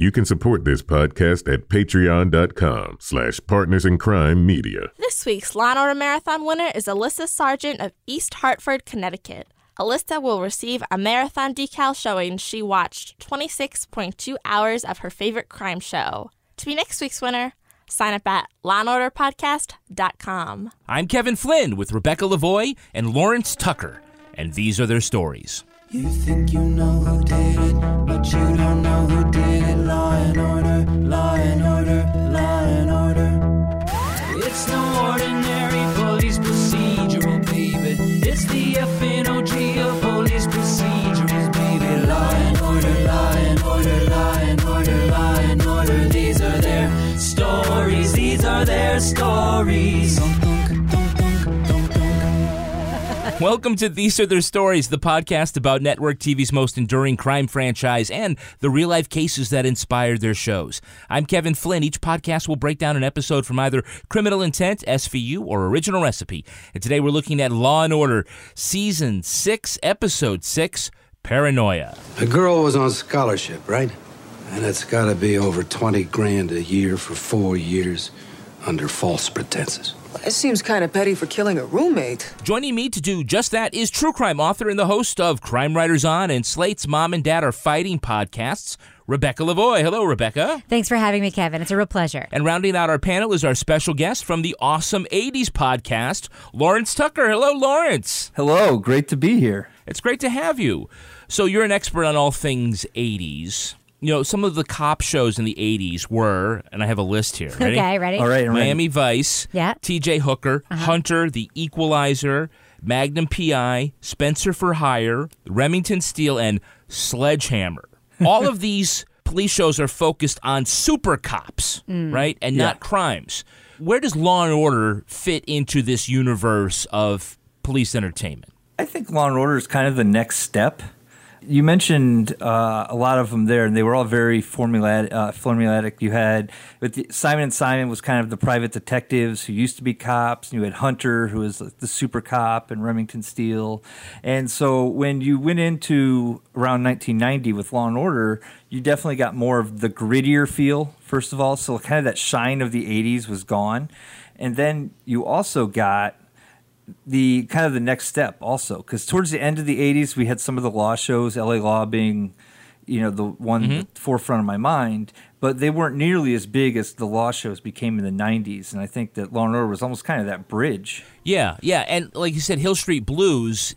You can support this podcast at patreon.com slash partners in crime media. This week's Law and Order Marathon winner is Alyssa Sargent of East Hartford, Connecticut. Alyssa will receive a marathon decal showing she watched 26.2 hours of her favorite crime show. To be next week's winner, sign up at lawandorderpodcast.com. I'm Kevin Flynn with Rebecca Lavoie and Lawrence Tucker, and these are their stories. You think you know who did it, but you don't know who did it. Law and order, law and order, law and order. It's no ordinary police procedural, baby. It's the FNOG of police procedurals, baby. Law and order, law and order, law and order, law and order. These are their stories. These are their stories. Welcome to These Are Their Stories, the podcast about network TV's most enduring crime franchise and the real life cases that inspired their shows. I'm Kevin Flynn. Each podcast will break down an episode from either Criminal Intent, SVU, or Original Recipe. And today we're looking at Law and Order, Season 6, Episode 6 Paranoia. The girl was on scholarship, right? And it's got to be over 20 grand a year for four years under false pretenses. It seems kind of petty for killing a roommate. Joining me to do just that is true crime author and the host of Crime Writers On and Slate's Mom and Dad Are Fighting podcasts, Rebecca Lavoie. Hello, Rebecca. Thanks for having me, Kevin. It's a real pleasure. And rounding out our panel is our special guest from the Awesome 80s podcast, Lawrence Tucker. Hello, Lawrence. Hello, great to be here. It's great to have you. So, you're an expert on all things 80s. You know, some of the cop shows in the 80s were, and I have a list here. Ready? Okay, ready? All right, I'm ready. Miami Vice, Yeah. TJ Hooker, uh-huh. Hunter, The Equalizer, Magnum PI, Spencer for Hire, Remington Steele, and Sledgehammer. All of these police shows are focused on super cops, mm. right? And not crimes. Where does Law and Order fit into this universe of police entertainment? I think Law and Order is kind of the next step. You mentioned uh, a lot of them there, and they were all very formulatic. Uh. You had with the, Simon and Simon was kind of the private detectives who used to be cops. And you had Hunter, who was the super cop, and Remington Steele. And so when you went into around 1990 with Law and Order, you definitely got more of the grittier feel. First of all, so kind of that shine of the 80s was gone, and then you also got the kind of the next step also because towards the end of the 80s we had some of the law shows L.A. Law being you know the one Mm-hmm. the forefront of my mind but they weren't nearly as big as the law shows became in the 90s and i think that law and order was almost kind of that bridge Yeah, yeah, and like you said, Hill Street Blues,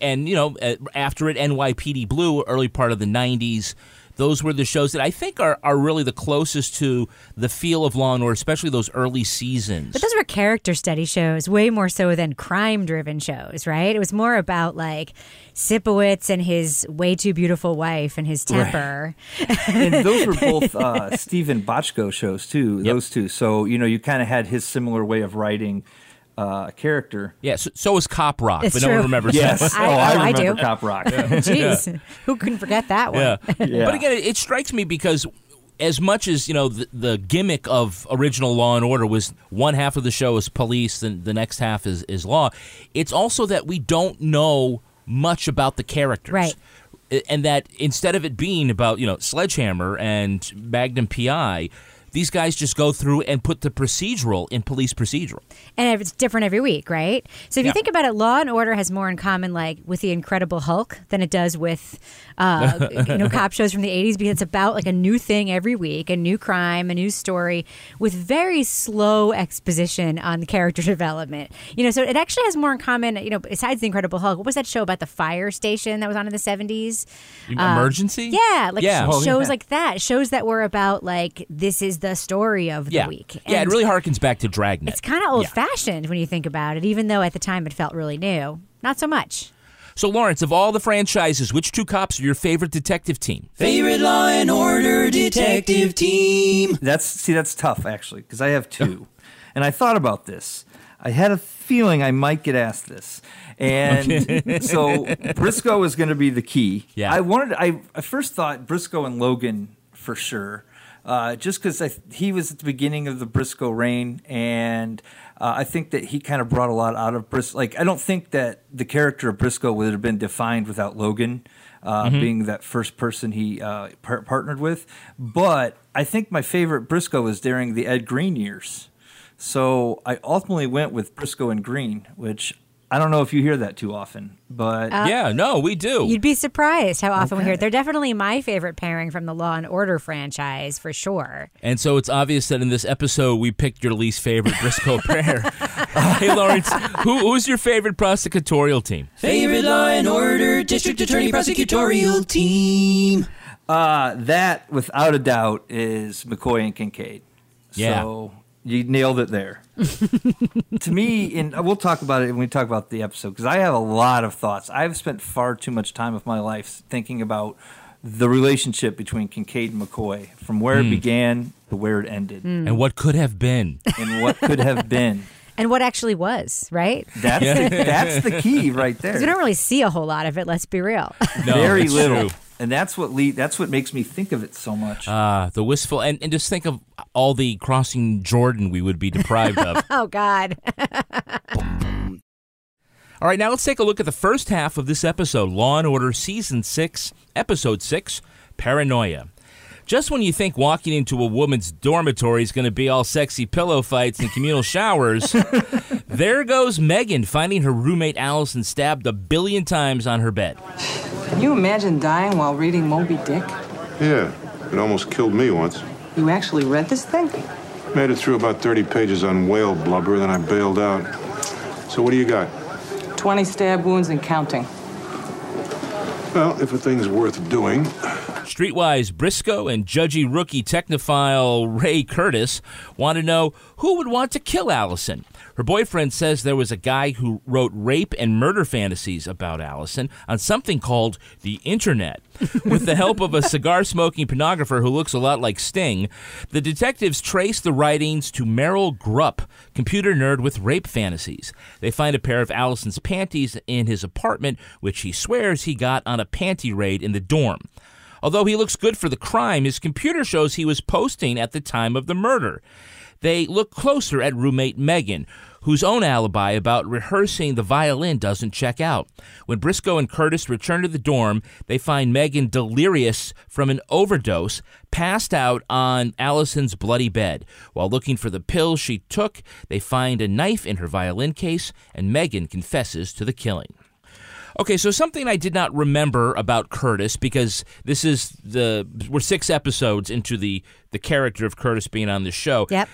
and you know, after it, NYPD Blue, early part of the '90s. Those were the shows that I think are, are really the closest to the feel of Law and Order, especially those early seasons. But those were character study shows, way more so than crime driven shows, right? It was more about like Sipowicz and his way too beautiful wife and his temper. and those were both uh, Steven Bochco shows too. Those two. So you know, you kind of had his similar way of writing uh, character. yeah, so, so was Cop Rock, It's but no one remembers Yes. that. I- oh, oh, I I remember do. Cop Rock. Jeez, who couldn't forget that one? Yeah. Yeah. But again, it, it strikes me because as much as, you know, the, the gimmick of original Law and Order was one half of the show is police, and the next half is, is law, it's also that we don't know much about the characters. Right. And that instead of it being about, you know, Sledgehammer and Magnum PI, these guys just go through and put the procedural in police procedural. and it's different every week, right? So if Yeah. you think about it, Law and Order has more in common, like with the Incredible Hulk, than it does with, uh, you know, cop shows from the '80s, because it's about like a new thing every week, a new crime, a new story, with very slow exposition on the character development. You know, so it actually has more in common. You know, besides the Incredible Hulk, what was that show about the fire station that was on in the '70s? Emergency? Yeah, like Yeah. sh- Oh, shows yeah. like that, shows that were about like this is the story of the Yeah. week. Yeah, it really harkens back to Dragnet. it's kind of old fashioned when you think about it, even though at the time it felt really new. Not so much. So, Lawrence, of all the franchises, which two cops are your favorite detective team? Favorite Law and Order detective team. That's see, that's tough actually because I have two, and I thought about this. I had a feeling I might get asked this, and so Briscoe is going to be the key. Yeah. I wanted. I, I first thought Briscoe and Logan for sure, uh, just because he was at the beginning of the Briscoe reign, and uh, I think that he kind of brought a lot out of Briscoe. Like I don't think that the character of Briscoe would have been defined without Logan. Uh, Being that first person he uh, par- partnered with, but I think my favorite Briscoe was during the Ed Green years. So I ultimately went with Briscoe and Green, which I don't know if you hear that too often, but yeah, no, we do. You'd be surprised how often we hear it. They're definitely my favorite pairing from the Law and Order franchise for sure. And so it's obvious that in this episode we picked your least favorite Briscoe pair. hey, Lawrence, who, who's your favorite prosecutorial team? Favorite Law and Order district attorney prosecutorial team. uh, that without a doubt is McCoy and Kincaid. Yeah. So you nailed it there. to me, and uh, we'll talk about it when we talk about the episode because I have a lot of thoughts. I've spent far too much time of my life thinking about the relationship between Kincaid and McCoy, from where it hmm. began to where it ended, hmm. And what could have been? and what could have been. And what actually was, right? That's the, that's the key right there. 'Cause we don't really see a whole lot of it, let's be real. No, Very little, true. And that's what lead. That's what makes me think of it so much. Ah, the wistful, and, and just think of all the crossing Jordan we would be deprived of. oh, God. All right, now let's take a look at the first half of this episode Law and Order Season 6, Episode 6 Paranoia. Just when you think walking into a woman's dormitory is going to be all sexy pillow fights and communal showers, there goes Megan finding her roommate Allison stabbed a billion times on her bed. Can you imagine dying while reading Moby Dick? Yeah, it almost killed me once. You actually read this thing? Made it through about 30 pages on whale blubber, then I bailed out. So what do you got? 20 stab wounds and counting. Well, if a thing's worth doing, Streetwise Briscoe and judgy rookie technophile Ray Curtis want to know who would want to kill Allison. Her boyfriend says there was a guy who wrote rape and murder fantasies about Allison on something called the Internet. With the help of a cigar smoking pornographer who looks a lot like Sting, the detectives trace the writings to Merrill Grupp, computer nerd with rape fantasies. They find a pair of Allison's panties in his apartment, which he swears he got on a panty raid in the dorm. Although he looks good for the crime, his computer shows he was posting at the time of the murder. They look closer at roommate Megan, whose own alibi about rehearsing the violin doesn't check out. When Briscoe and Curtis return to the dorm, they find Megan delirious from an overdose, passed out on Allison's bloody bed. While looking for the pills she took, they find a knife in her violin case, and Megan confesses to the killing. Okay, so something I did not remember about Curtis because this is the we're six episodes into the the character of Curtis being on the show. Yep.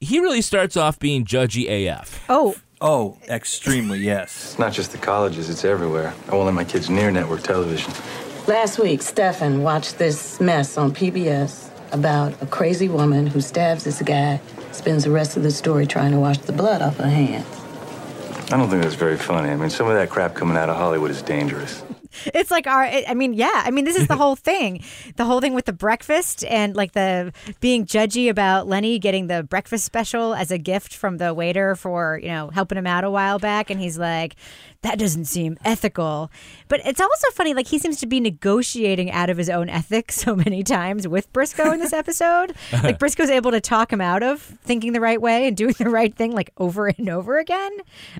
He really starts off being judgy AF. Oh, oh, extremely yes. It's not just the colleges, it's everywhere. I won't let my kids near network television. Last week, Stefan watched this mess on PBS about a crazy woman who stabs this guy, spends the rest of the story trying to wash the blood off her hands. I don't think that's very funny. I mean, some of that crap coming out of Hollywood is dangerous. It's like our. I mean, yeah. I mean, this is the whole thing. The whole thing with the breakfast and like the being judgy about Lenny getting the breakfast special as a gift from the waiter for you know helping him out a while back, and he's like, that doesn't seem ethical. But it's also funny. Like he seems to be negotiating out of his own ethics so many times with Briscoe in this episode. like Briscoe's able to talk him out of thinking the right way and doing the right thing like over and over again.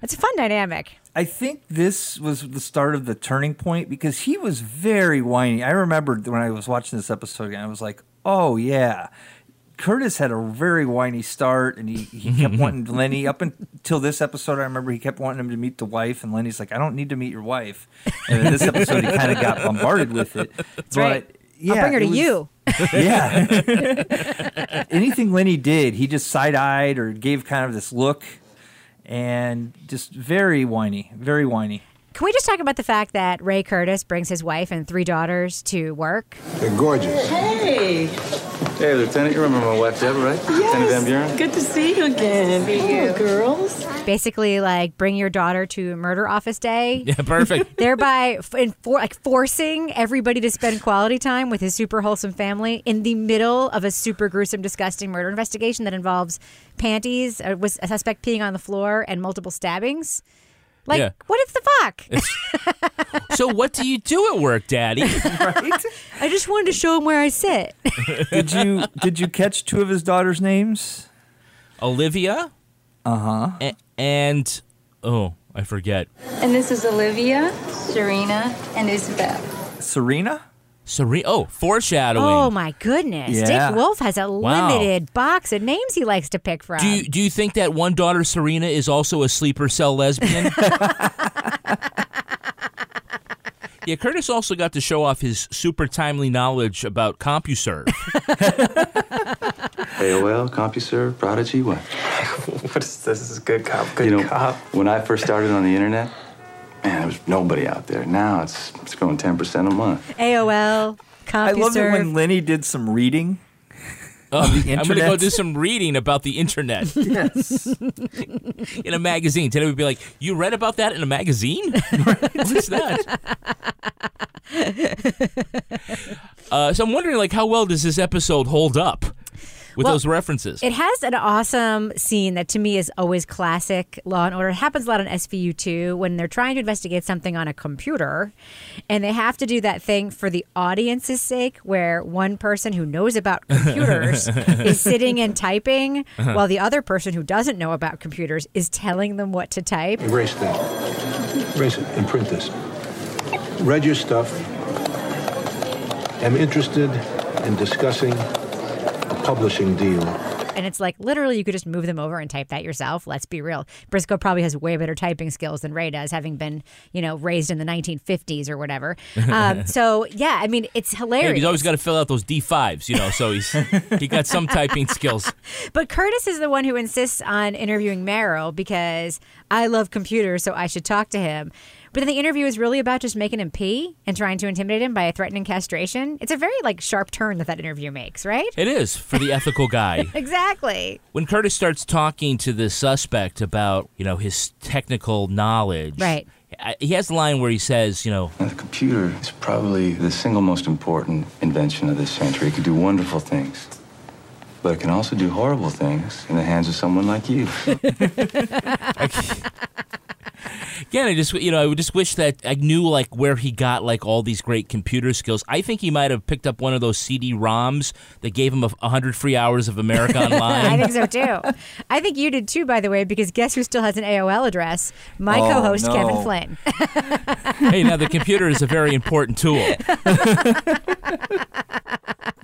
It's a fun dynamic. I think this was the start of the turning point because he was very whiny. I remember when I was watching this episode again, I was like, oh, yeah. Curtis had a very whiny start and he, he kept wanting Lenny up until this episode. I remember he kept wanting him to meet the wife, and Lenny's like, I don't need to meet your wife. And in this episode, he kind of got bombarded with it. but right. yeah, I'll bring her to was- you. yeah. Anything Lenny did, he just side eyed or gave kind of this look and just very whiny, very whiny. Can we just talk about the fact that Ray Curtis brings his wife and three daughters to work? They're gorgeous. Hey, Hey, Lieutenant, you remember my wife, Deborah, right? Lieutenant Van Buren? good to see you again. See you, girls. Basically, like bring your daughter to murder office day. Yeah, perfect. thereby f- enfor- like forcing everybody to spend quality time with his super wholesome family in the middle of a super gruesome, disgusting murder investigation that involves panties, uh, was a suspect peeing on the floor, and multiple stabbings. Like, Yeah. what if the fuck? so what do you do at work, Daddy? right? I just wanted to show him where I sit. did you did you catch two of his daughters' names? Olivia Uh huh. a- and oh, I forget. And this is Olivia, Serena, and Isabel. Serena. Serena. Oh, foreshadowing. oh my goodness! Yeah. Dick Wolf has a Wow. limited box of names he likes to pick from. Do you, do you think that one daughter, Serena, is also a sleeper cell lesbian? yeah, Curtis also got to show off his super timely knowledge about CompuServe. AOL, CompuServe, Prodigy, what? what is this? This is good cop, good you know, cop. when I first started on the internet, man, there was nobody out there. Now it's it's growing 10% a month. AOL, I love it when Lenny did some reading. Oh, on the I'm going to go do some reading about the internet. yes. in a magazine. Today we'd be like, You read about that in a magazine? What's that? uh, so I'm wondering, like, how well does this episode hold up with Well, those references? It has an awesome scene that to me is always classic Law and Order. It happens a lot on SVU too when they're trying to investigate something on a computer and they have to do that thing for the audience's sake where one person who knows about computers is sitting and typing Uh-huh. while the other person who doesn't know about computers is telling them what to type. Erase that. Erase it and print this. Read your stuff. Am interested in discussing a publishing deal. And it's like literally you could just move them over and type that yourself. Let's be real. Briscoe probably has way better typing skills than Ray does, having been, you know, raised in the 1950s or whatever. Um, so, yeah, I mean, it's Hey, hilarious. he's always got to fill out those D5s, you know, so he's he got some typing skills. But Curtis is the one who insists on interviewing Merrill because I love computers, so I should talk to him. But then the interview is really about just making him pee and trying to intimidate him by threatening castration. It's a very like sharp turn that that interview makes, right? It is for the ethical guy. exactly. When Curtis starts talking to the suspect about, you know, his technical knowledge, Right. He has the line where he says, you know, And the computer is probably the single most important invention of this century. It can do wonderful things. But it can also do horrible things in the hands of someone like you. Again, I just you know I would just wish that I knew like where he got like all these great computer skills. I think he might have picked up one of those CD-ROMs that gave him a a hundred free hours of America Online. I think so too. I think you did too, by the way, because guess who still has an AOL address? My Oh, co-host no. Kevin Flynn. hey, now the computer is a very important tool.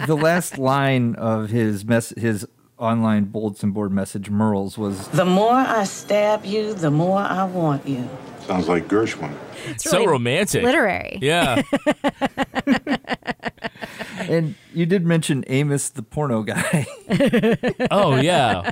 the last line of his mess his online bulletin board message Merle's was The more I stab you, the more I want you. Sounds like Gershwin. so romantic, literary. Yeah. and you did mention Amos the porno guy. oh yeah.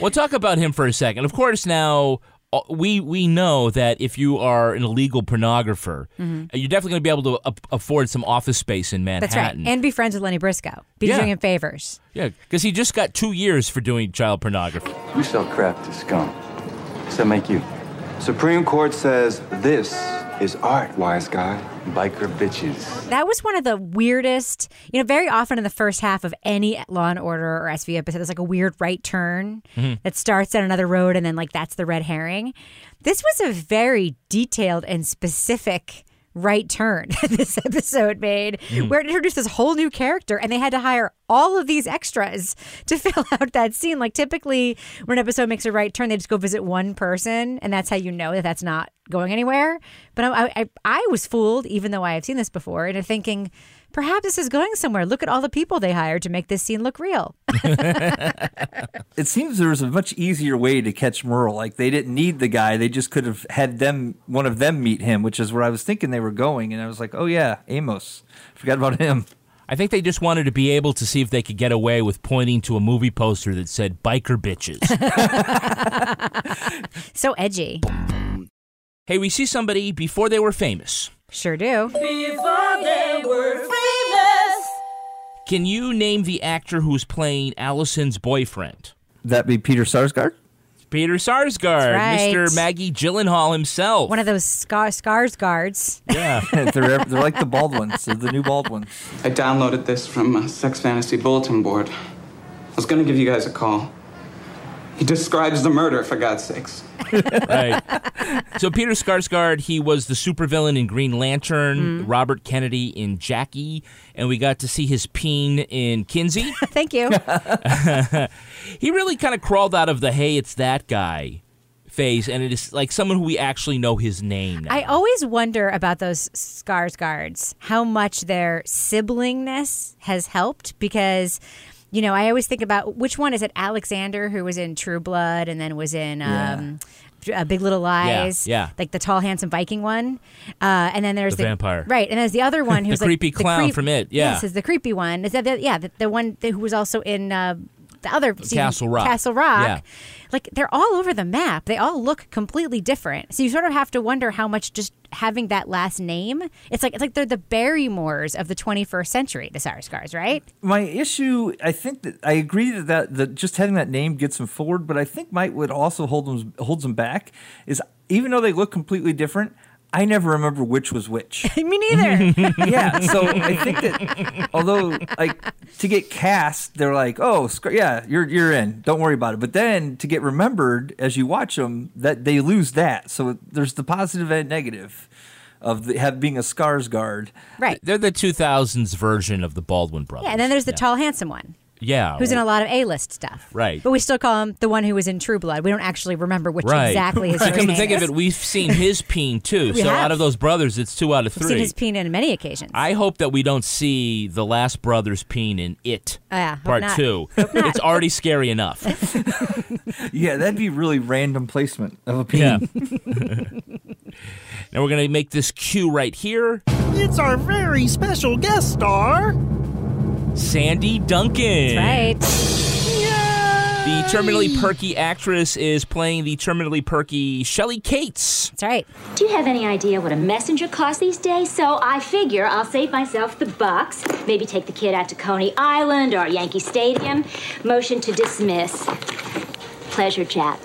Well, talk about him for a second. Of course, now we we know that if you are an illegal pornographer, Mhm. uh, you're definitely going to be able to a- afford some office space in Manhattan. That's Manhattan. right. And be friends with Lenny Briscoe. Be Yeah. doing him favors. yeah, because he just got two years for doing child pornography. You sell crap to scum. Does that make you? Supreme Court says this is art, wise guy. Biker bitches. That was one of the weirdest, you know, very often in the first half of any Law and Order or SV episode, there's like a weird right turn Mhm. that starts at another road and then like that's the red herring. This was a very detailed and specific right turn this episode made Mm. where it introduced this whole new character and they had to hire all of these extras to fill out that scene like typically when an episode makes a right turn they just go visit one person and that's how you know that that's not going anywhere but i i, I was fooled even though i have seen this before into thinking perhaps this is going somewhere look at all the people they hired to make this scene look real it seems there was a much easier way to catch Merle. Like they didn't need the guy; they just could have had them, one of them, meet him, which is where I was thinking they were going. And I was like, "Oh yeah, Amos, forgot about him." I think they just wanted to be able to see if they could get away with pointing to a movie poster that said "biker bitches." so edgy Hey, we see somebody before they were famous. Sure do. Before they were famous. Can you name the actor who's playing Allison's boyfriend? That be Peter Sarsgaard? Peter Sarsgaard, right. Mr. Maggie Gyllenhaal himself. One of those scar- scars guards. Yeah. they're, they're like the Baldwins. They're the new Baldwins. I downloaded this from a Sex Fantasy Bulletin Board. I was gonna give you guys a call. He describes the murder, for God's sakes. right. So Peter Skarsgård, he was the supervillain in Green Lantern, Mm-hmm. Robert Kennedy in Jackie, and we got to see his peen in Kinsey. Thank you. he really kind of crawled out of the "Hey, it's that guy" phase, and it is like someone who we actually know his name. Now. I always wonder about those scars guards, how much their siblingness has helped because. You know, I always think about which one is it? Alexander, who was in True Blood and then was in um, uh, Big Little Lies. yeah. Like the tall, handsome Viking one. Uh, and then there's The the, vampire. Right. And there's the other one The who's creepy like, the creepy clown creep- from It, yeah. Yes, is the creepy one. Is that the, yeah, the, the one that, who was also in uh, the other season, Castle Rock. Castle Rock. Yeah. Like they're all over the map. They all look completely different. So you sort of have to wonder how much just having that last name. It's like it's like they're the Barrymores of the 21st century. The Sarsgaards, right? My issue, I think that I agree that, that that just having that name gets them forward, but I think might would also hold them holds them back is even though they look completely different. I never remember which was which. Me neither. yeah, so I think that although like to get cast, they're like, oh, Scar- yeah, you're you're in. Don't worry about it. But then to get remembered as you watch them, that they lose that. So there's the positive and negative of the, have being a Skarsgård. Right. They're the 2000s version of the Baldwin brothers. Yeah, and then there's the tall, handsome one Yeah. who's in a lot of A-list stuff. Right. But we still call him the one who was in True Blood. We don't actually remember which Right. exactly his To first come to name think of it, we've seen his peen too. We so have. out of those brothers, it's two out of We've three. seen his peen in many occasions. I hope that we don't see the last brother's peen in it. Oh, yeah, part not. two. It's already scary enough. Yeah, that'd be really random placement of a peen. Yeah. now we're gonna make this cue right here. It's our very special guest star. Sandy Duncan. That's right. The terminally perky actress is playing the terminally perky Shelley Cates. That's right. Do you have any idea what a messenger costs these days? So I figure I'll save myself the bucks. Maybe take the kid out to Coney Island or Yankee Stadium. Motion to dismiss. Pleasure chat.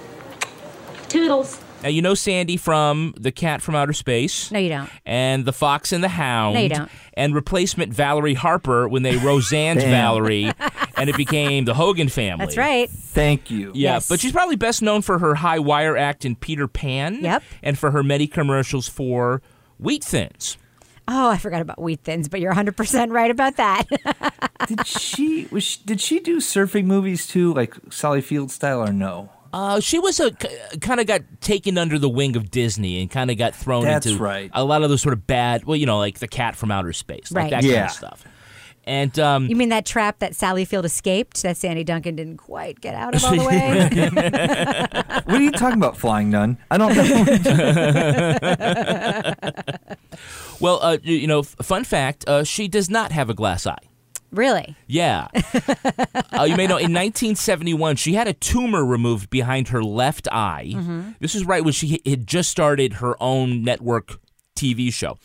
Toodles. Now you know Sandy from The Cat from Outer Space. No, you don't. And The Fox and the Hound. No, you don't. And replacement Valerie Harper when they Roseanne's Valerie, and it became the Hogan family. That's right. Thank you. Yeah, Yes. but she's probably best known for her high wire act in Peter Pan. Yep. And for her many commercials for Wheat Thins. Oh, I forgot about Wheat Thins, but you're 100% right about that. did she was she, did she do surfing movies too, like Sally Field style, or no? Uh, she was a kind of got taken under the wing of Disney and kind of got thrown That's into right. a lot of those sort of bad, well, you know, like the cat from outer space, like Right. that kind Yeah. of stuff. And um, you mean that trap that Sally Field escaped that Sandy Duncan didn't quite get out of all the way? What are you talking about, Flying Nun? I don't know. well, uh, you you know, fun fact: uh, she does not have a glass eye. Really? Yeah. uh, you may know in 1971, she had a tumor removed behind her left eye. Mhm. This is right when she had just started her own network TV show.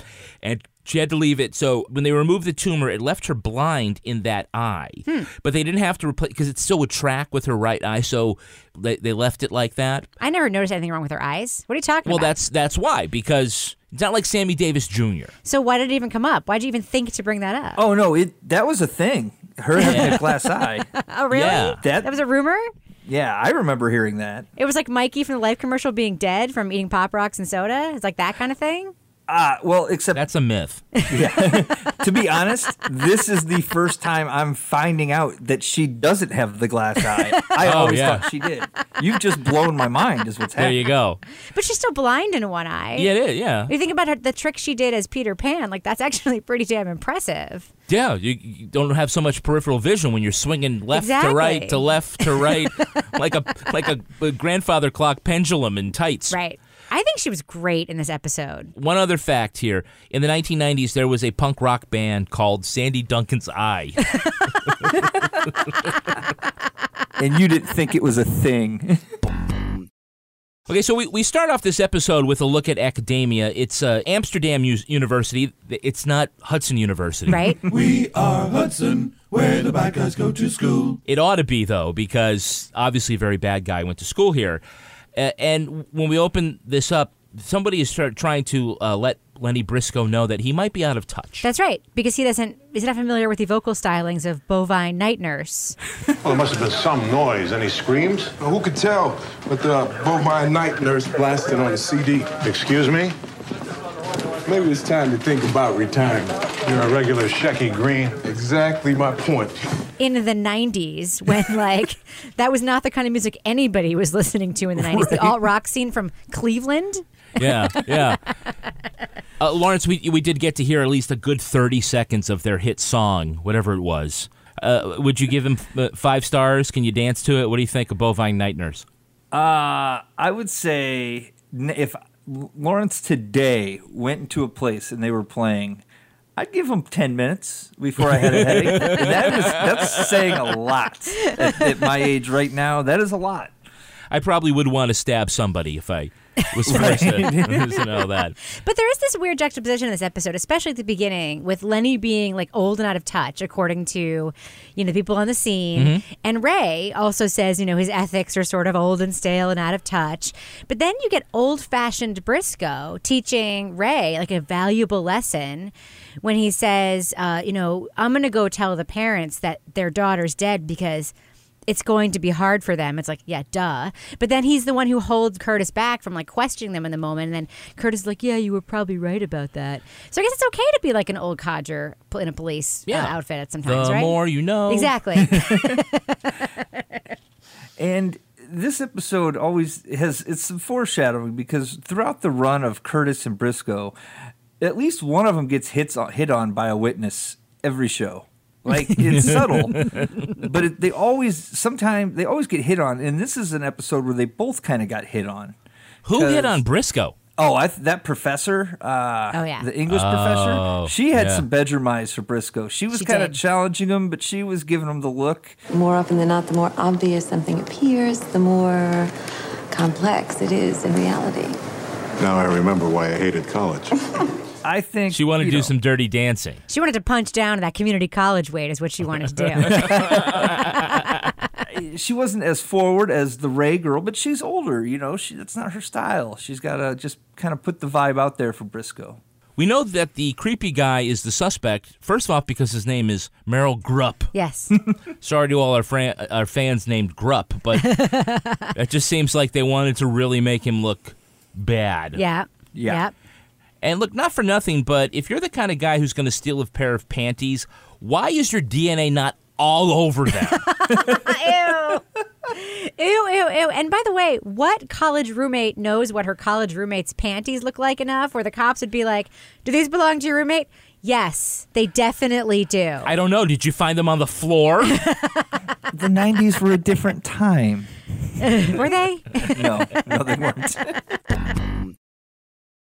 And she had to leave it. So when they removed the tumor, it left her blind in that eye. Hmm. But they didn't have to replace because it still would track with her right eye. So they, they left it like that. I never noticed anything wrong with her eyes. What are you talking Well, about? that's that's why because it's not like Sammy Davis Jr. So why did it even come up? Why'd you even think to bring that up? oh no, it that was a thing. Her having a glass eye. Oh, really? Yeah. That- that was a rumor? Yeah, I remember hearing that. It was like Mikey from the Life commercial being dead from eating Pop Rocks and soda. It's like that kind of thing. Ah, well, except that's a myth. to be honest, this is the first time I'm finding out that she doesn't have the glass eye. I Oh, always yeah. thought she did. You've just blown my mind, is what's happening. There you go. But she's still blind in one eye. Yeah, it is, yeah. You think about her, the trick she did as Peter Pan. Like that's actually pretty damn impressive. Yeah, you, you don't have so much peripheral vision when you're swinging left to right to left to right, like a like a, a grandfather clock pendulum in tights. Right. I think she was great in this episode. One other fact here: in the 1990s, there was a punk rock band called Sandy Duncan's Eye. And you didn't think it was a thing. Okay, so we, we start off this episode with a look at academia. It's uh, Amsterdam U- University. It's not Hudson University. Right. We are Hudson, where the bad guys go to school. It ought to be, though, because obviously a very bad guy went to school here. Uh, and when we open this up, somebody is start trying to uh, let Lenny Briscoe know that he might be out of touch. That's right, because he doesn't. He's not familiar with the vocal stylings of bovine night nurse. Well, there must have been some noise. Any screams? Well, who could tell with the bovine night nurse blasted on the CD? Excuse me? Maybe it's time to think about retirement. You're a regular Shecky Greene. Exactly my point. In the '90s, when like that was not the kind of music anybody was listening to in the '90s, the alt rock scene from Cleveland. Yeah, yeah. Uh, Lawrence, we we did get to hear at least a good thirty seconds of their hit song, whatever it was. Uh, would you give him uh, five stars? Can you dance to it? What do you think of Bovine Night Nurse? Uh, I would say if Lawrence today went into a place and they were playing, I'd give him 10 minutes before I had a headache. and that is, that's saying a lot at, at my age right now. That is a lot. I probably would want to stab somebody if I was to, to know that. But there is this weird juxtaposition in this episode, especially at the beginning, with Lenny being like old and out of touch, according to, you know, the people on the scene. Mm-hmm. Mhm. And Ray also says, you know, his ethics are sort of old and stale and out of touch. But then you get old fashioned Briscoe teaching Ray like a valuable lesson when he says, uh, you know, I'm going to go tell the parents that their daughter's dead because it's going to be hard for them. It's like, yeah, duh. But then he's the one who holds Curtis back from like questioning them in the moment. And then Curtis is like, yeah, you were probably right about that. So I guess it's okay to be like an old codger in a police uh, outfit at sometimes, The right? more you know. Exactly. And this episode always has it's some foreshadowing because throughout the run of Curtis and Briscoe, at least one of them gets hits on, hit on by a witness every show. Like it's subtle, but it, they always sometimes they always get hit on. And this is an episode where they both kind of got hit on. Who hit on Briscoe? Oh, I th- that professor. Uh, oh yeah, the English Oh, professor. She had yeah. some bedroom eyes for Briscoe. She was kind of challenging him, but she was giving him the look. More often than not, the more obvious something appears, the more complex it is in reality. Now I remember why I hated college. I think She wanted to do know. some dirty dancing. she wanted to punch down that community college weight, is what she wanted to do. she wasn't as forward as the Ray girl, but she's older. You know, she that's not her style. She's got to just kind of put the vibe out there for Briscoe. We know that the creepy guy is the suspect, first off, because his name is Merrill Grupp. yes. Sorry to all our, fran- our fans named Grupp, but it just seems like they wanted to really make him look bad. Yeah. Yeah. Yep. And look, not for nothing, but if you're the kind of guy who's going to steal a pair of panties, why is your DNA not all over them? ew. Ew, ew, ew. And by the way, what college roommate knows what her college roommate's panties look like enough where the cops would be like, Do these belong to your roommate? Yes, they definitely do. I don't know. Did you find them on the floor? The '90s were a different time. Were they? No, no, they weren't.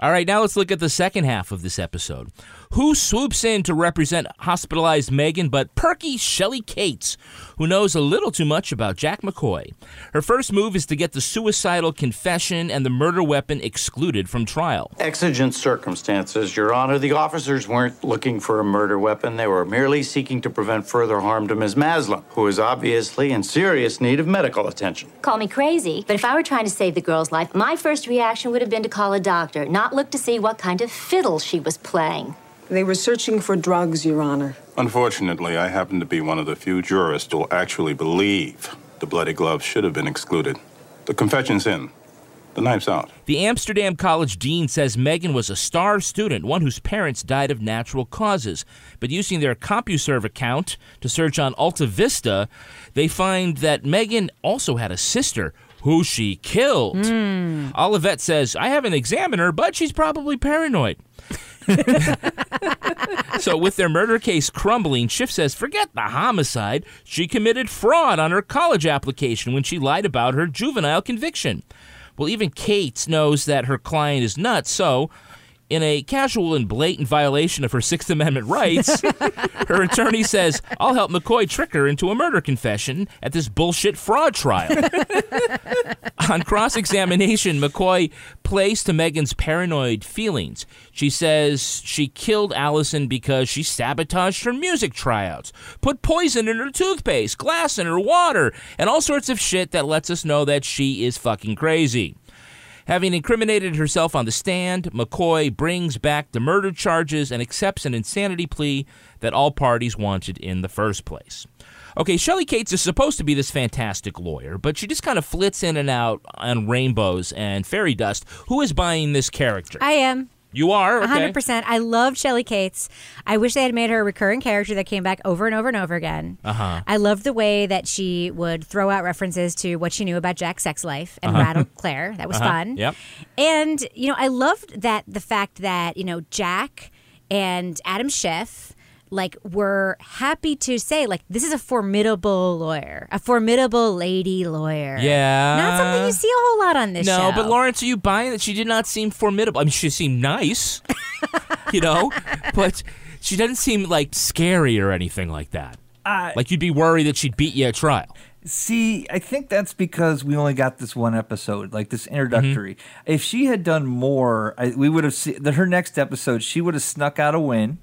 All right, now let's look at the second half of this episode. Who swoops in to represent hospitalized Megan but perky Shelley Cates, who knows a little too much about Jack McCoy? Her first move is to get the suicidal confession and the murder weapon excluded from trial. Exigent circumstances, Your Honor. The officers weren't looking for a murder weapon. They were merely seeking to prevent further harm to Ms. Maslin, who is obviously in serious need of medical attention. Call me crazy, but if I were trying to save the girl's life, my first reaction would have been to call a doctor, not look to see what kind of fiddle she was playing. They were searching for drugs, Your Honor. Unfortunately, I happen to be one of the few jurists who'll actually believe the bloody gloves should have been excluded. The confession's in. The knife's out. The Amsterdam College dean says Megan was a star student, one whose parents died of natural causes. But using their CompuServe account to search on AltaVista, they find that Megan also had a sister who she killed. Hmm. Olivet says, I haven't examined her, but she's probably paranoid. So, with their murder case crumbling, Schiff says, forget the homicide. She committed fraud on her college application when she lied about her juvenile conviction. Well, even Kate knows that her client is nuts, so. In a casual and blatant violation of her Sixth Amendment rights, her attorney says, I'll help McCoy trick her into a murder confession at this bullshit fraud trial. On cross examination, McCoy plays to Megan's paranoid feelings. She says she killed Allison because she sabotaged her music tryouts, put poison in her toothpaste, glass in her water, and all sorts of shit that lets us know that she is fucking crazy. Having incriminated herself on the stand, McCoy brings back the murder charges and accepts an insanity plea that all parties wanted in the first place. Okay, Shelley Cates is supposed to be this fantastic lawyer, but she just kind of flits in and out on rainbows and fairy dust. Who is buying this character? I am. You are? Okay. 100%. I loved Shelley Cates. I wish they had made her a recurring character that came back over and over and over again. Uh huh. I loved the way that she would throw out references to what she knew about Jack's sex life and Uh-huh. rattle Claire. That was Uh-huh. fun. Yep. And, you know, I loved that the fact that, you know, Jack and Adam Schiff like were happy to say like this is a formidable lawyer, a formidable lady lawyer. Yeah. Not something you see a whole lot on this no, show. but Lawrence, are you buying that she did not seem formidable? I mean, she seemed nice, you know, but she doesn't seem like scary or anything like that. I- like you'd be worried that she'd beat you at trial. See, I think that's because we only got this one episode, like this introductory. Mm-hmm. If she had done more, I, we would have seen that her next episode. She would have snuck out a win.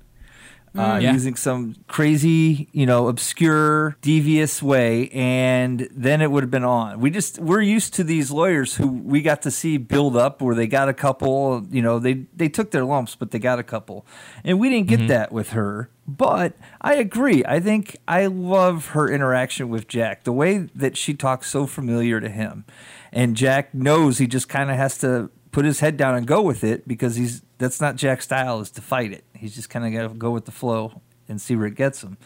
Uh, Mm. Yeah. Using some crazy, you know, obscure, devious way, and then it would have been on. We just we're used to these lawyers who we got to see build up, where they got a couple. You know, they they took their lumps, but they got a couple, and we didn't get Mhm. that with her. But I agree. I think I love her interaction with Jack. The way that she talks so familiar to him. And Jack knows he just kind of has to put his head down and go with it because he's that's not Jack's style is to fight it. He's just kind of got to go with the flow and see where it gets him.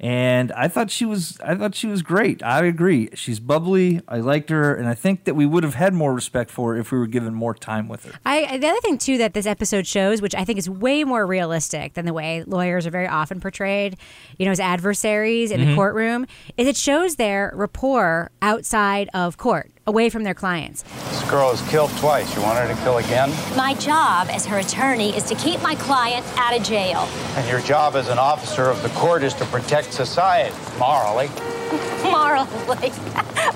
And I thought she was I thought she was great. I agree. She's bubbly. I liked her and I think that we would have had more respect for her if we were given more time with her. I the other thing too that this episode shows, which I think is way more realistic than the way lawyers are very often portrayed, you know, as adversaries in Mm-hmm. the courtroom, is it shows their rapport outside of court, away from their clients. This girl has killed twice. You want her to kill again? My job as her attorney is to keep my client out of jail. And your job as an officer of the court is to protect society morally. Morally.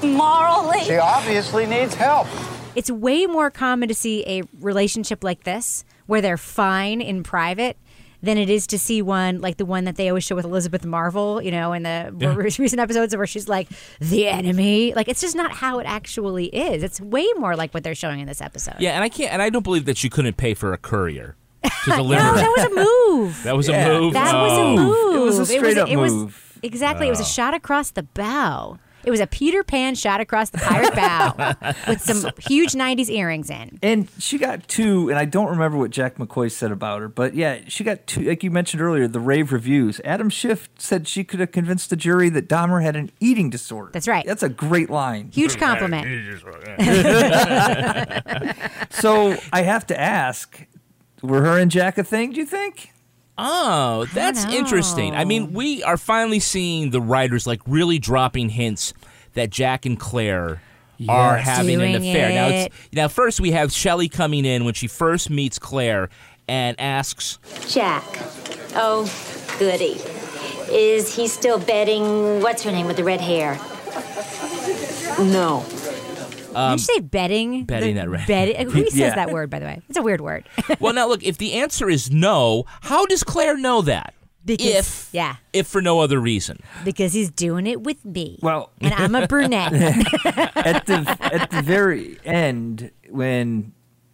Morally. She obviously needs help. It's way more common to see a relationship like this where they're fine in private than it is to see one like the one that they always show with Elizabeth Marvel, you know, in the Yeah. recent episodes where she's like the enemy. Like it's just not how it actually is. It's way more like what they're showing in this episode. Yeah, and I can't, and I don't believe that she couldn't pay for a courier to deliver. No, that was a move. That was a move. That was a Oh. move. It was a straight up it was- move. exactly. It was a Oh. shot across the bow. It was a Peter Pan shot across the pirate bow with some huge 90s earrings in. And she got two, and I don't remember what Jack McCoy said about her, but yeah, she got two, like you mentioned earlier, the rave reviews. Adam Schiff said she could have convinced the jury that Dahmer had an eating disorder. That's right. That's a great line. Huge compliment. so I have to ask, were her and Jack a thing, do you think? Oh, that's interesting. I mean, we are finally seeing the writers like really dropping hints that Jack and Claire are Yes. having an Doing affair. Now, it's, now first we have Shelley coming in when she first meets Claire and asks, Jack. Oh, goody. Is he still betting? What's her name with the red hair? No. Um, Did you say betting? betting The- that red- betting- Who says Yeah. that word, by the way? It's a weird word. "Well, now look, if the answer is no, how does Claire know that? Because, if yeah, if for no other reason. because he's doing it with me. Well, and I'm a brunette. at the at the very end, when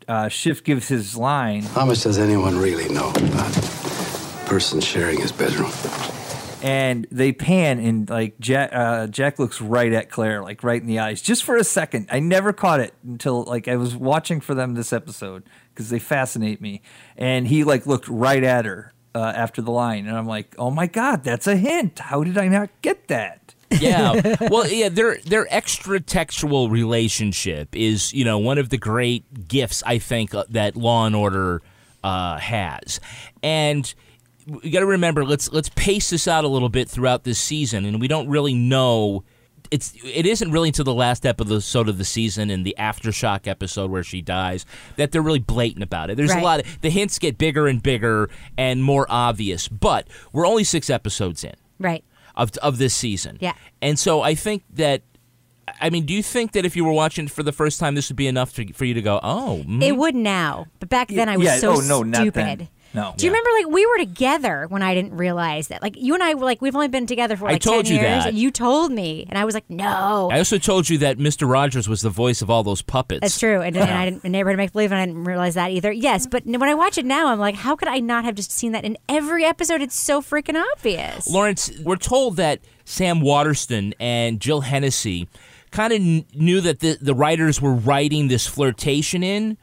uh, Schiff gives his line, How much does anyone really know about a person sharing his bedroom? And they pan and like Jack uh, Jack looks right at Claire, like right in the eyes, just for a second. I never caught it until like I was watching for them this episode because they fascinate me. And he like looked right at her uh, after the line, and I'm like, oh my god, that's a hint. How did I not get that? yeah. Well, yeah, their their extra textual relationship is, you know, one of the great gifts I think uh, that Law and Order uh, has. And you got to remember let's let's pace this out a little bit throughout this season and we don't really know it's it isn't really until the last episode of the season and the aftershock episode where she dies that they're really blatant about it. There's Right. a lot of the hints get bigger and bigger and more obvious, but we're only 6 episodes in Right. of of this season. Yeah. And so I think that I mean, do you think that if you were watching it for the first time this would be enough to, for you to go, "Oh, mm, It would now, but back then I was yeah, so oh, no, not stupid. No. Do you Yeah. remember like we were together when I didn't realize that? Like you and I were like we've only been together for like I told 10 you years that. and you told me and I was like, "No." I also told you that Mr. Rogers was the voice of all those puppets. That's true. And, and I didn't neighborhood make believe and I didn't realize that either. Yes, but when I watch it now I'm like, how could I not have just seen that in every episode? It's so freaking obvious. Lawrence, we're told that Sam Waterston and Jill Hennessy kind of kn- knew that the, the writers were writing this flirtation in,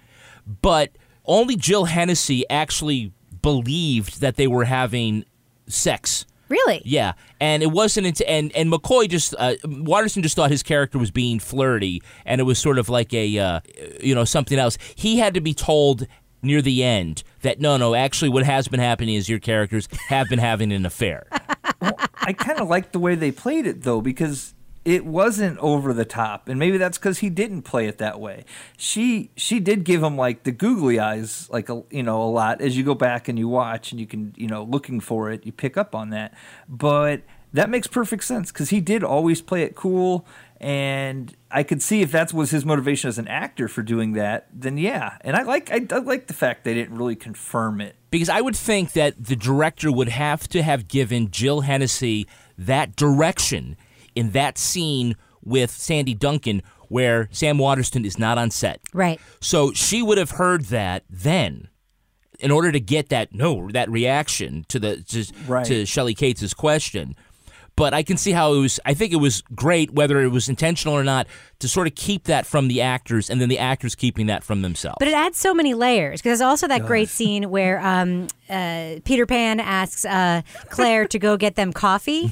but only Jill Hennessy actually believed that they were having sex. Really? Yeah, and it wasn't until and and McCoy just uh, Waterston just thought his character was being flirty, and it was sort of like a uh, you know something else. He had to be told near the end that no, no, actually, what has been happening is your characters have been having an affair. I kind of like the way they played it though because it wasn't over the top, and maybe that's because he didn't play it that way. She she did give him like the googly eyes, like a, you know a lot as you go back and you watch and you can you know looking for it, you pick up on that. But that makes perfect sense because he did always play it cool, and I could see if that was his motivation as an actor for doing that. Then yeah, and I like I, I like the fact they didn't really confirm it. Because I would think that the director would have to have given Jill Hennessy that direction in that scene with Sandy Duncan where Sam Waterston is not on set. Right. So she would have heard that then in order to get that no that reaction to the to, Right. to Shelley Cates' question. But I can see how it was I think it was great whether it was intentional or not to sort of keep that from the actors and then the actors keeping that from themselves. But it adds so many layers because there's also that great scene where um, uh, Peter Pan asks uh, Claire to go get them coffee,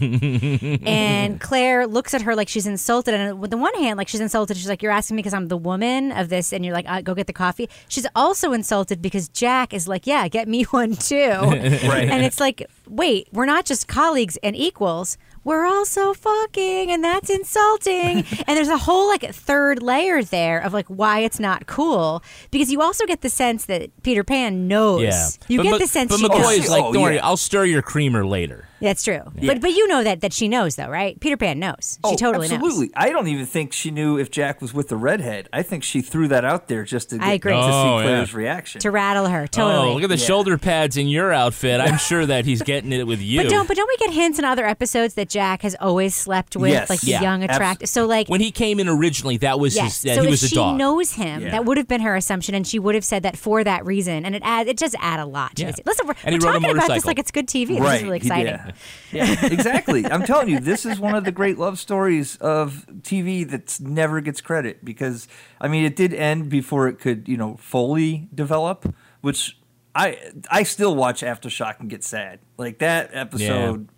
and Claire looks at her like she's insulted. And with the one hand, like she's insulted, she's like, "You're asking me because I'm the woman of this," and you're like, uh, "Go get the coffee." She's also insulted because Jack is like, "Yeah, get me one too," Right. and it's like, wait, we're not just colleagues and equals. We're also fucking, and that's insulting. and there's a whole like third layer there of like why it's not cool because you also get the sense that Peter Pan knows. Yeah, You but, get Mc- the sense But she McCoy knows. is like, Oh, don't worry, yeah. I'll stir your creamer later. That's true. Yeah. But but you know that that she knows though, right? Peter Pan knows. She Oh, totally absolutely. knows. I don't even think she knew if Jack was with the redhead. I think she threw that out there just to get I agree. to Oh, see Claire's yeah. reaction. To rattle her, totally. Oh, look at the Yeah. shoulder pads in your outfit. I'm sure that he's getting it with you. But don't but don't we get hints in other episodes that Jack has always slept with Yes. like the Yeah. young Abs- attractive so like when he came in originally, that was Yes. his. That so he if was a she dog. knows him, Yeah. that would have been her assumption, and she would have said that for that reason. And it add, it does add a lot. To Yeah. it. Listen, we're, And we're talking about this like it's good TV. This is really exciting. did. Yeah, exactly. I'm telling you, this is one of the great love stories of TV that never gets credit because I mean, it did end before it could, you know, fully develop, which I I still watch Aftershock and get sad. Like that episode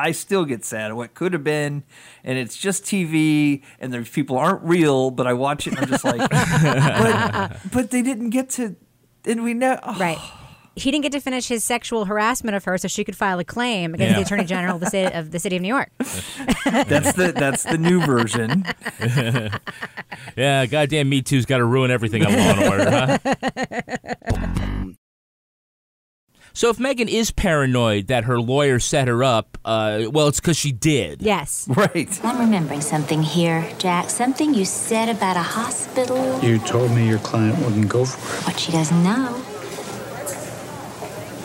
I still get sad at what could have been, and it's just TV, and the people aren't real. But I watch it, and I'm just like, but, but they didn't get to, and we know, oh, Right. He didn't get to finish his sexual harassment of her, so she could file a claim against the Attorney General of the city of the city of New York. that's the that's the new version. yeah, goddamn Me Too's got to ruin everything on Law and Order, huh? So if Megan is paranoid that her lawyer set her up, uh, well, it's because she did. Yes. Right. I'm remembering something here, Jack. Something you said about a hospital. You told me your client wouldn't go for it. What she doesn't know.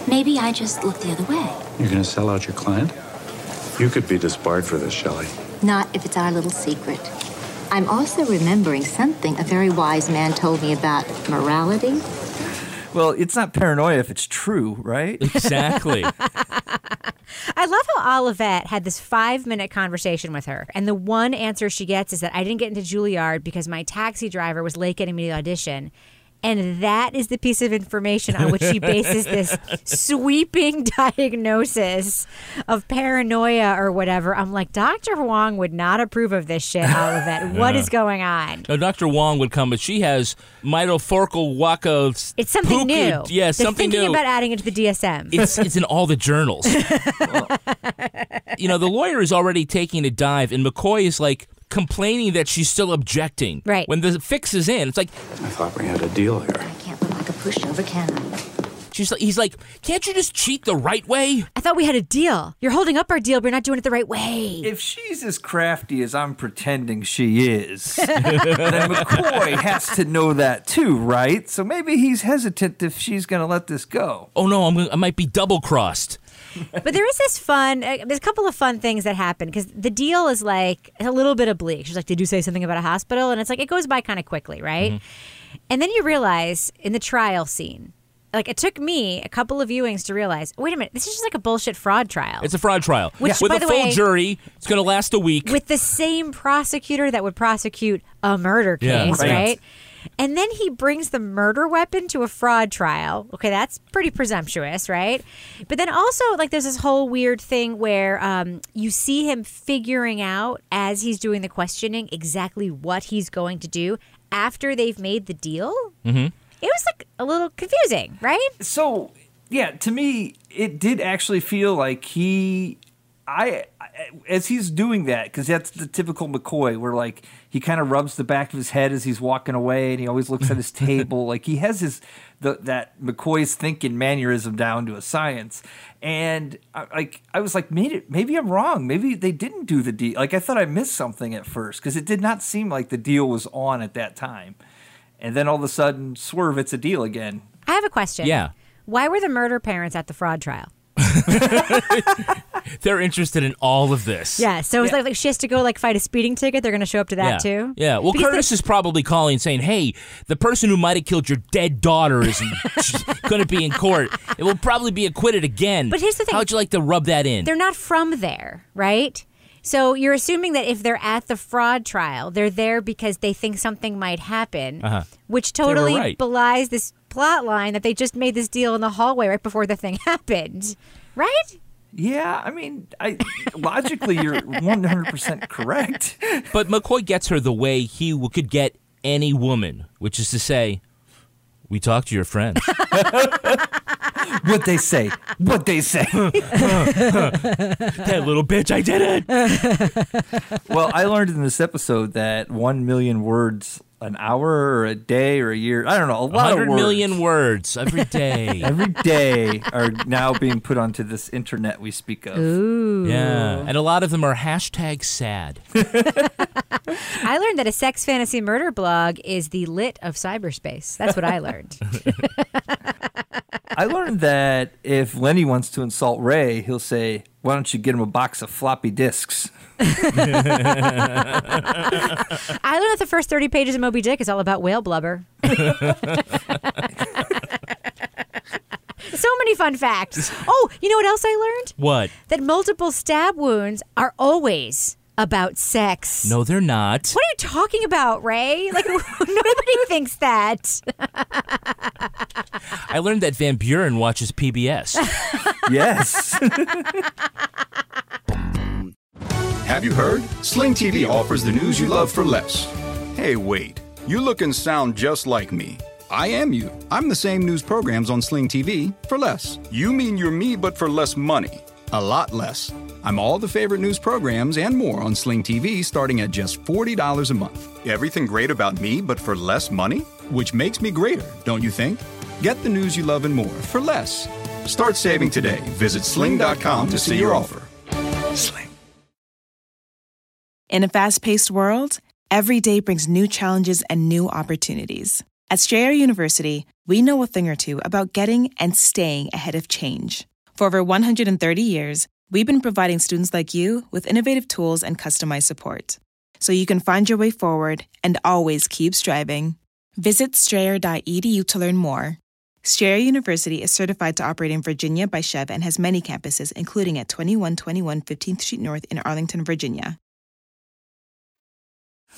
Maybe I just looked the other way. You're going to sell out your client? You could be disbarred for this, Shelley. Not if it's our little secret. I'm also remembering something a very wise man told me about morality. Well, it's not paranoia if it's true, right? Exactly. I love how Olivet had this five minute conversation with her, and the one answer she gets is that I didn't get into Juilliard because my taxi driver was late getting me to the audition. And that is the piece of information on which she bases this sweeping diagnosis of paranoia or whatever. I'm like, Dr. Wong would not approve of this shit, Olivet. What Yeah. is going on? Now, Dr. Wong would come, but she has mitoforcal waka. It's something new. Yeah, They're something thinking new. about adding it to the DSM. it's it's in all the journals. you know, the lawyer is already taking a dive, and McCoy is like complaining that she's still objecting. Right. When the fix is in, it's like I thought we had a deal here. I can't look like a pushover, can I? she's like, he's like, can't you just cheat the right way? I thought we had a deal. You're holding up our deal, but you're not doing it the right way. If she's as crafty as I'm pretending she is, then McCoy has to know that too, right? So maybe he's hesitant if she's going to let this go. Oh no, I'm, I might be double crossed. But there is this fun. Uh, there's a couple of fun things that happen because the deal is like a little bit oblique. She's like, "Did you say something about a hospital?" And it's like it goes by kind of quickly, right? And then you realize in the trial scene, like it took me a couple of viewings to realize, wait a minute, this is just like a bullshit fraud trial. It's a fraud trial Which, with by a the full way- jury. It's going to last a week. with the same prosecutor that would prosecute a murder Yeah, case, right. right? And then he brings the murder weapon to a fraud trial. Okay, that's pretty presumptuous, right? But then also, like, there's this whole weird thing where um, you see him figuring out as he's doing the questioning exactly what he's going to do after they've made the deal. Mm-hmm. It was like a little confusing, right? So, yeah, to me, it did actually feel like he, I, I- as he's doing that, because that's the typical McCoy, where like he kind of rubs the back of his head as he's walking away, and he always looks at his table. Like he has his the, that McCoy's thinking mannerism down to a science. And I, like I was like, maybe maybe I'm wrong. Maybe they didn't do the deal. Like I thought I missed something at first because it did not seem like the deal was on at that time. And then all of a sudden, swerve, it's a deal again. I have a question. Yeah. Why were the murder parents at the fraud trial? They're interested in all of this. Yeah, so it's like, like she has to go like fight a speeding ticket. They're going to show up to that yeah. too. Yeah. Well, Because Curtis is probably calling saying, "Hey, the person who might have killed your dead daughter is going to be in court. It will probably be acquitted again." But here's the thing. How would you like to rub that in? They're not from there, right? So you're assuming that if they're at the fraud trial, they're there because they think something might happen, Uh-huh. which totally right. belies this plot line that they just made this deal in the hallway right before the thing happened, right? Yeah, I mean, I logically you're 100% correct. But McCoy gets her the way he could get any woman, which is to say, we talked to your friends. what they say? What they say? that little bitch, I did it. well, I learned in this episode that 1 million words an hour or a day or a year, I don't know, a lot of words. million words every day. Every day are now being put onto this internet we speak of. Ooh. Yeah, and a lot of them are hashtag sad. I learned that a sex fantasy murder blog is the lit of cyberspace. That's what I learned. I learned that if Lenny wants to insult Ray, he'll say, Why don't you get him a box of floppy disks? I learned that the first 30 pages of Moby Dick is all about whale blubber. so many fun facts. Oh, you know what else I learned? What? That multiple stab wounds are always about sex. No, they're not. What are you talking about, Ray? Like, nobody thinks that. I learned that Van Buren watches PBS. yes. Have you heard? Sling TV offers the news you love for less. Hey, wait. You look and sound just like me. I am you. I'm the same news programs on Sling TV for less. You mean you're me, but for less money. A lot less. I'm all the favorite news programs and more on Sling TV starting at just $40 a month. Everything great about me, but for less money? Which makes me greater, don't you think? Get the news you love and more for less. Start saving today. Visit sling.com to see your offer. Sling. In a fast paced world, every day brings new challenges and new opportunities. At Strayer University, we know a thing or two about getting and staying ahead of change. For over 130 years, we've been providing students like you with innovative tools and customized support so you can find your way forward and always keep striving. Visit strayer.edu to learn more. Strayer University is certified to operate in Virginia by SCHEV and has many campuses, including at 2121 15th Street North in Arlington, Virginia.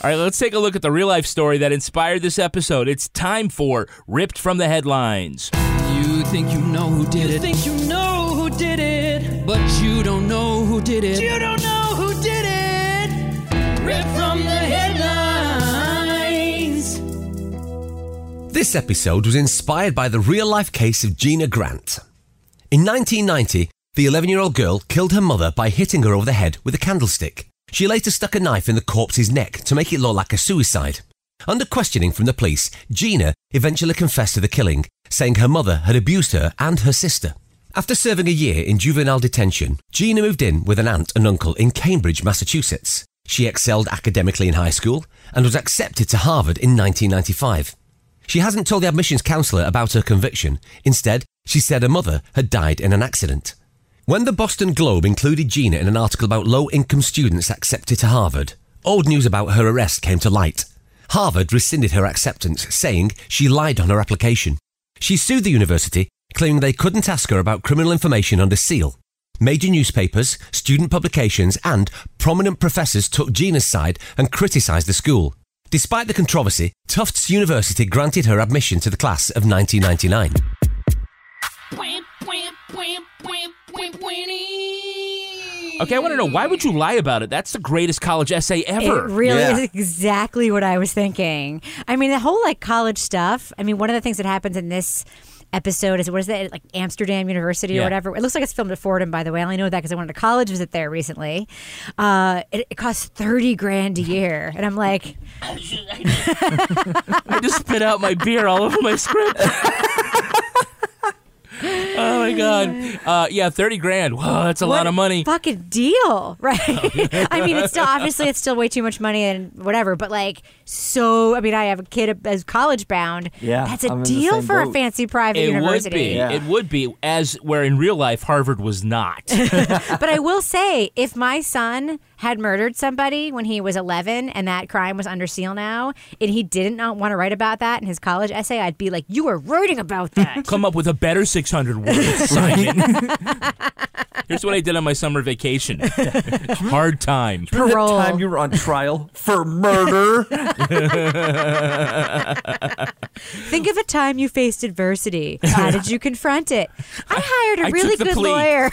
All right, let's take a look at the real life story that inspired this episode. It's time for Ripped from the Headlines. You think you know who did it. You think you know who did it. But you don't know who did it. You don't know who did it. Ripped from the headlines. This episode was inspired by the real life case of Gina Grant. In 1990, the 11 year old girl killed her mother by hitting her over the head with a candlestick. She later stuck a knife in the corpse's neck to make it look like a suicide. Under questioning from the police, Gina eventually confessed to the killing, saying her mother had abused her and her sister. After serving a year in juvenile detention, Gina moved in with an aunt and uncle in Cambridge, Massachusetts. She excelled academically in high school and was accepted to Harvard in 1995. She hasn't told the admissions counselor about her conviction. Instead, she said her mother had died in an accident. When the Boston Globe included Gina in an article about low income students accepted to Harvard, old news about her arrest came to light. Harvard rescinded her acceptance, saying she lied on her application. She sued the university, claiming they couldn't ask her about criminal information under seal. Major newspapers, student publications, and prominent professors took Gina's side and criticised the school. Despite the controversy, Tufts University granted her admission to the class of 1999. Okay, I want to know why would you lie about it? That's the greatest college essay ever. It really is exactly what I was thinking. I mean, the whole like college stuff. I mean, one of the things that happens in this episode is what is that like Amsterdam University Yeah. or whatever. It looks like it's filmed at Fordham, by the way. I only know that because I went to college visit there recently. Uh, it, it costs thirty grand a year, and I'm like, I just spit out my beer all over my script. oh my god! Uh, yeah, thirty grand. Wow, that's a what lot of money. Fucking deal, right? I mean, it's still obviously it's still way too much money and whatever, but like so. I mean, I have a kid as college bound. Yeah, that's a I'm deal same for a fancy private university. It would university. be. It would be. As where in real life, Harvard was not. but I will say, if my son had murdered somebody when he was 11 and that crime was under seal now, and he didn't not want to write about that in his college essay, I'd be like, "You were writing about that." Come up with a better six hundred words, Simon. Here's what I did on my summer vacation. Hard time. Remember that time you were on trial for murder? Think of a time you faced adversity. How did you confront it? I hired a I really good plea. lawyer.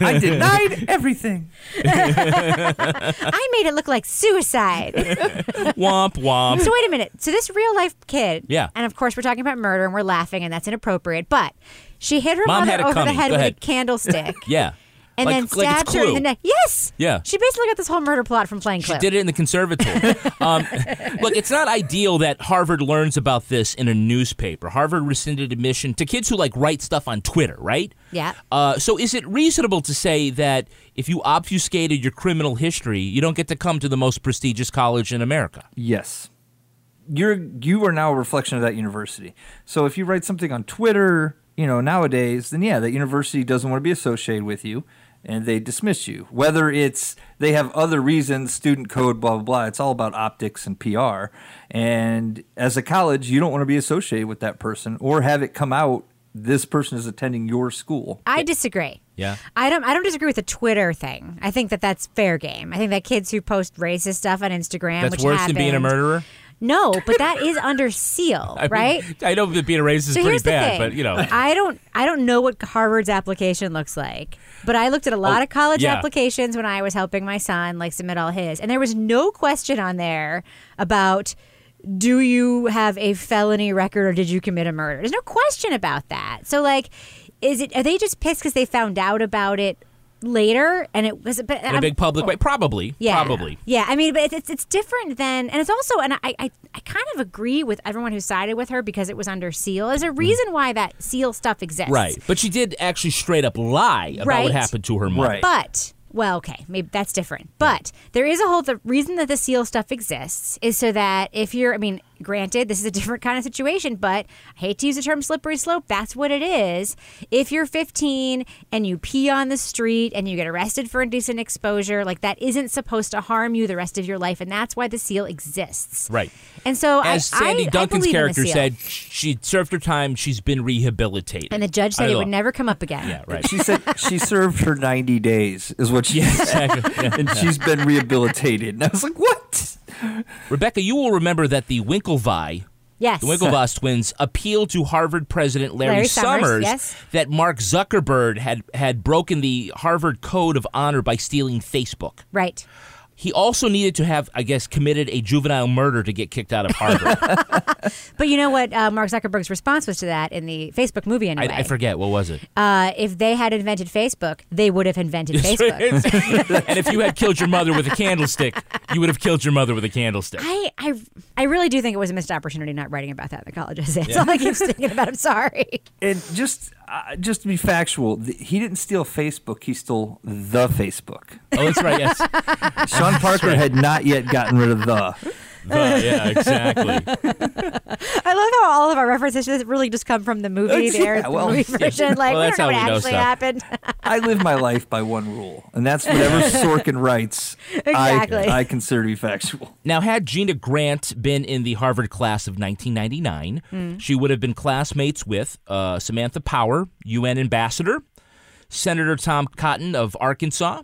I denied everything. I made it look like suicide. womp womp. So wait a minute. So this real life kid, Yeah. and of course we're talking about murder and we're laughing and that's inappropriate. But she hit her Mom mother had it over the coming. head Go with ahead. a candlestick Yeah. And Like- then like it's stabbed her in the neck. Yes. Yeah. She basically got this whole murder plot from playing She did it in the conservatory. um, look, it's not ideal that Harvard learns about this in a newspaper. Harvard rescinded admission to kids who like write stuff on Twitter, right? Yeah. Uh, so is it reasonable to say that if you obfuscated your criminal history, you don't get to come to the most prestigious college in America? Yes. You're you are now a reflection of that university. So if you write something on Twitter, you know, nowadays, then yeah, that university doesn't want to be associated with you and they dismiss you. Whether it's they have other reasons, student code, blah blah blah. It's all about optics and PR. And as a college, you don't want to be associated with that person or have it come out this person is attending your school. I disagree. Yeah. I don't. I don't disagree with the Twitter thing. I think that that's fair game. I think that kids who post racist stuff on Instagram, That's which worse than being a murderer. No, but that is under seal, I mean, right? I know that being a racist is pretty bad, but you know. I don't. I don't know what Harvard's application looks like, but I looked at a lot Oh, of college yeah. applications when I was helping my son like submit all his, and there was no question on there about. Do you have a felony record or did you commit a murder? There's no question about that. So, like, is it? Are they just pissed because they found out about it later and it was? But in a I'm- big public way, probably. yeah. Probably. Yeah. I mean, but it's, it's, it's different than, and it's also, and I, I, I kind of agree with everyone who sided with her because it was under seal. There's a reason why that seal stuff exists. Mm. Right. But she did actually straight up lie about Right. what happened to her mother. But, well, okay, maybe that's different. But there is a whole, the reason that the seal stuff exists is so that if you're, I mean, granted, this is a different kind of situation, but I hate to use the term slippery slope. That's what it is. If you're 15 and you pee on the street and you get arrested for indecent exposure, like that isn't supposed to harm you the rest of your life. And that's why the seal exists. Right. And so As I, Sandy I, Duncan's I believe the character said, she served her time. She's been rehabilitated. And the judge said it would never come up again. Yeah, right. She said she served her 90 days, is what she Yeah, said. exactly. Yeah. and she's been rehabilitated. And I was like, what? Rebecca, you will remember that the Winklevi Yes. The Winklevoss twins appealed to Harvard President Larry, Larry Summers, yes. that Mark Zuckerberg had, had broken the Harvard Code of Honor by stealing Facebook. Right. He also needed to have, I guess, committed a juvenile murder to get kicked out of Harvard. But you know what uh, Mark Zuckerberg's response was to that in the Facebook movie, anyway? I, I forget. What was it? Uh, if they had invented Facebook, they would have invented Facebook. and if you had killed your mother with a candlestick, you would have killed your mother with a candlestick. I, I, I really do think it was a missed opportunity not writing about that in the college essay. That's Yeah. all I keep thinking about. I'm sorry. And just uh, just to be factual, th- he didn't steal Facebook. He stole the Facebook. Oh, that's right. Yes. Sean Parker right. had not yet gotten rid of the. The, yeah, exactly. I love how all of our references really just come from the movie there, Yeah, the well, movie yeah. version. Like, Well, we that's don't know how what we actually stuff. happened. I live my life by one rule, and that's whatever Sorkin writes. Exactly. I, I consider to be factual. Now, had Gina Grant been in the Harvard class of 1999, Hmm. she would have been classmates with uh, Samantha Power, UN ambassador, Senator Tom Cotton of Arkansas,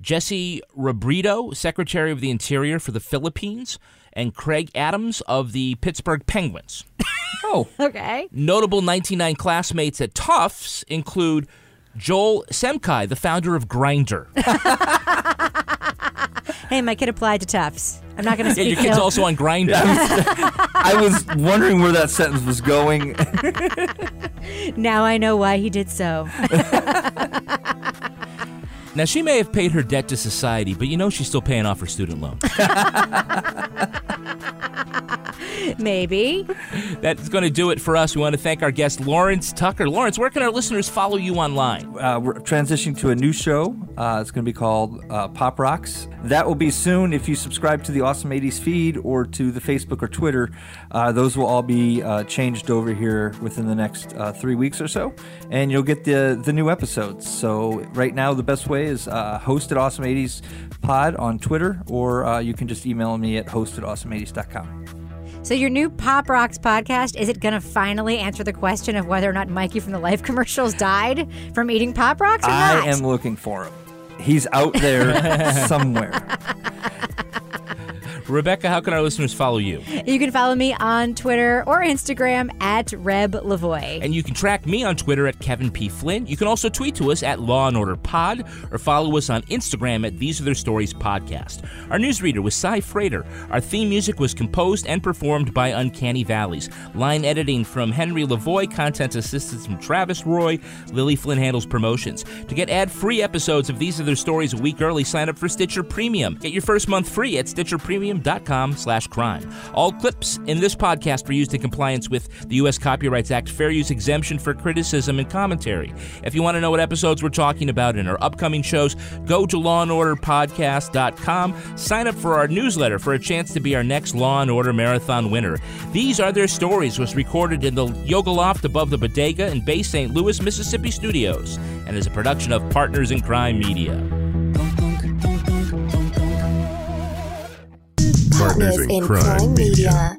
Jesse Robredo, Secretary of the Interior for the Philippines, and Craig Adams of the Pittsburgh Penguins. oh, okay. Notable 99 classmates at Tufts include Joel Simkhai, the founder of Grindr. Hey, my kid applied to Tufts. I'm not going to Yeah, speak. your kid's ill. also on Grindr. I was wondering where that sentence was going. now I know why he did so. Now, she may have paid her debt to society, but you know she's still paying off her student loan. Maybe. That's going to do it for us. We want to thank our guest, Lawrence Tucker. Lawrence, where can our listeners follow you online? Uh, we're transitioning to a new show. Uh, it's going to be called uh, Pop Rocks. That will be soon. If you subscribe to the Awesome 80s feed or to the Facebook or Twitter, uh, those will all be uh, changed over here within the next uh, three weeks or so, and you'll get the the new episodes. So right now, the best way is uh, host at Awesome 80s Pod on Twitter, or uh, you can just email me at host at awesome80s.com. So your new Pop Rocks podcast is it going to finally answer the question of whether or not Mikey from the Life commercials died from eating Pop Rocks or I not? am looking for him. He's out there somewhere. Rebecca, how can our listeners follow you? You can follow me on Twitter or Instagram at Reb Lavoie. And you can track me on Twitter at Kevin P. Flynn. You can also tweet to us at Law and Order Pod or follow us on Instagram at These Are Their Stories Podcast. Our newsreader was Cy Frater. Our theme music was composed and performed by Uncanny Valleys. Line editing from Henry Lavoie, content assistance from Travis Roy. Lily Flynn handles promotions. To get ad-free episodes of These Are Their Stories a week early, sign up for Stitcher Premium. Get your first month free at stitcherpremium.com slash crime. All clips in this podcast were used in compliance with the U.S. Copyrights Act fair use exemption for criticism and commentary. If you want to know what episodes we're talking about in our upcoming shows, go to lawandorderpodcast.com. Sign up for our newsletter for a chance to be our next Law and Order Marathon winner. These Are Their Stories was recorded in the Yoga Loft above the Bodega in Bay St. Louis, Mississippi studios and is a production of Partners in Crime Media. Partners in Crime Media.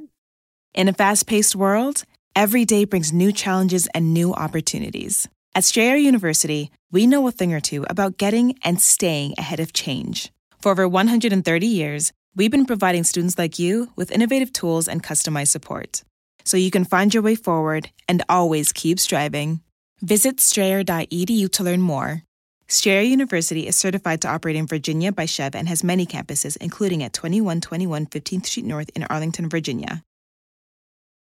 In a fast paced world, every day brings new challenges and new opportunities. At Strayer University, we know a thing or two about getting and staying ahead of change. For over 130 years, we've been providing students like you with innovative tools and customized support so you can find your way forward and always keep striving. Visit strayer.edu to learn more. Strayer University is certified to operate in Virginia by SCHEV and has many campuses, including at 2121 15th Street North in Arlington, Virginia.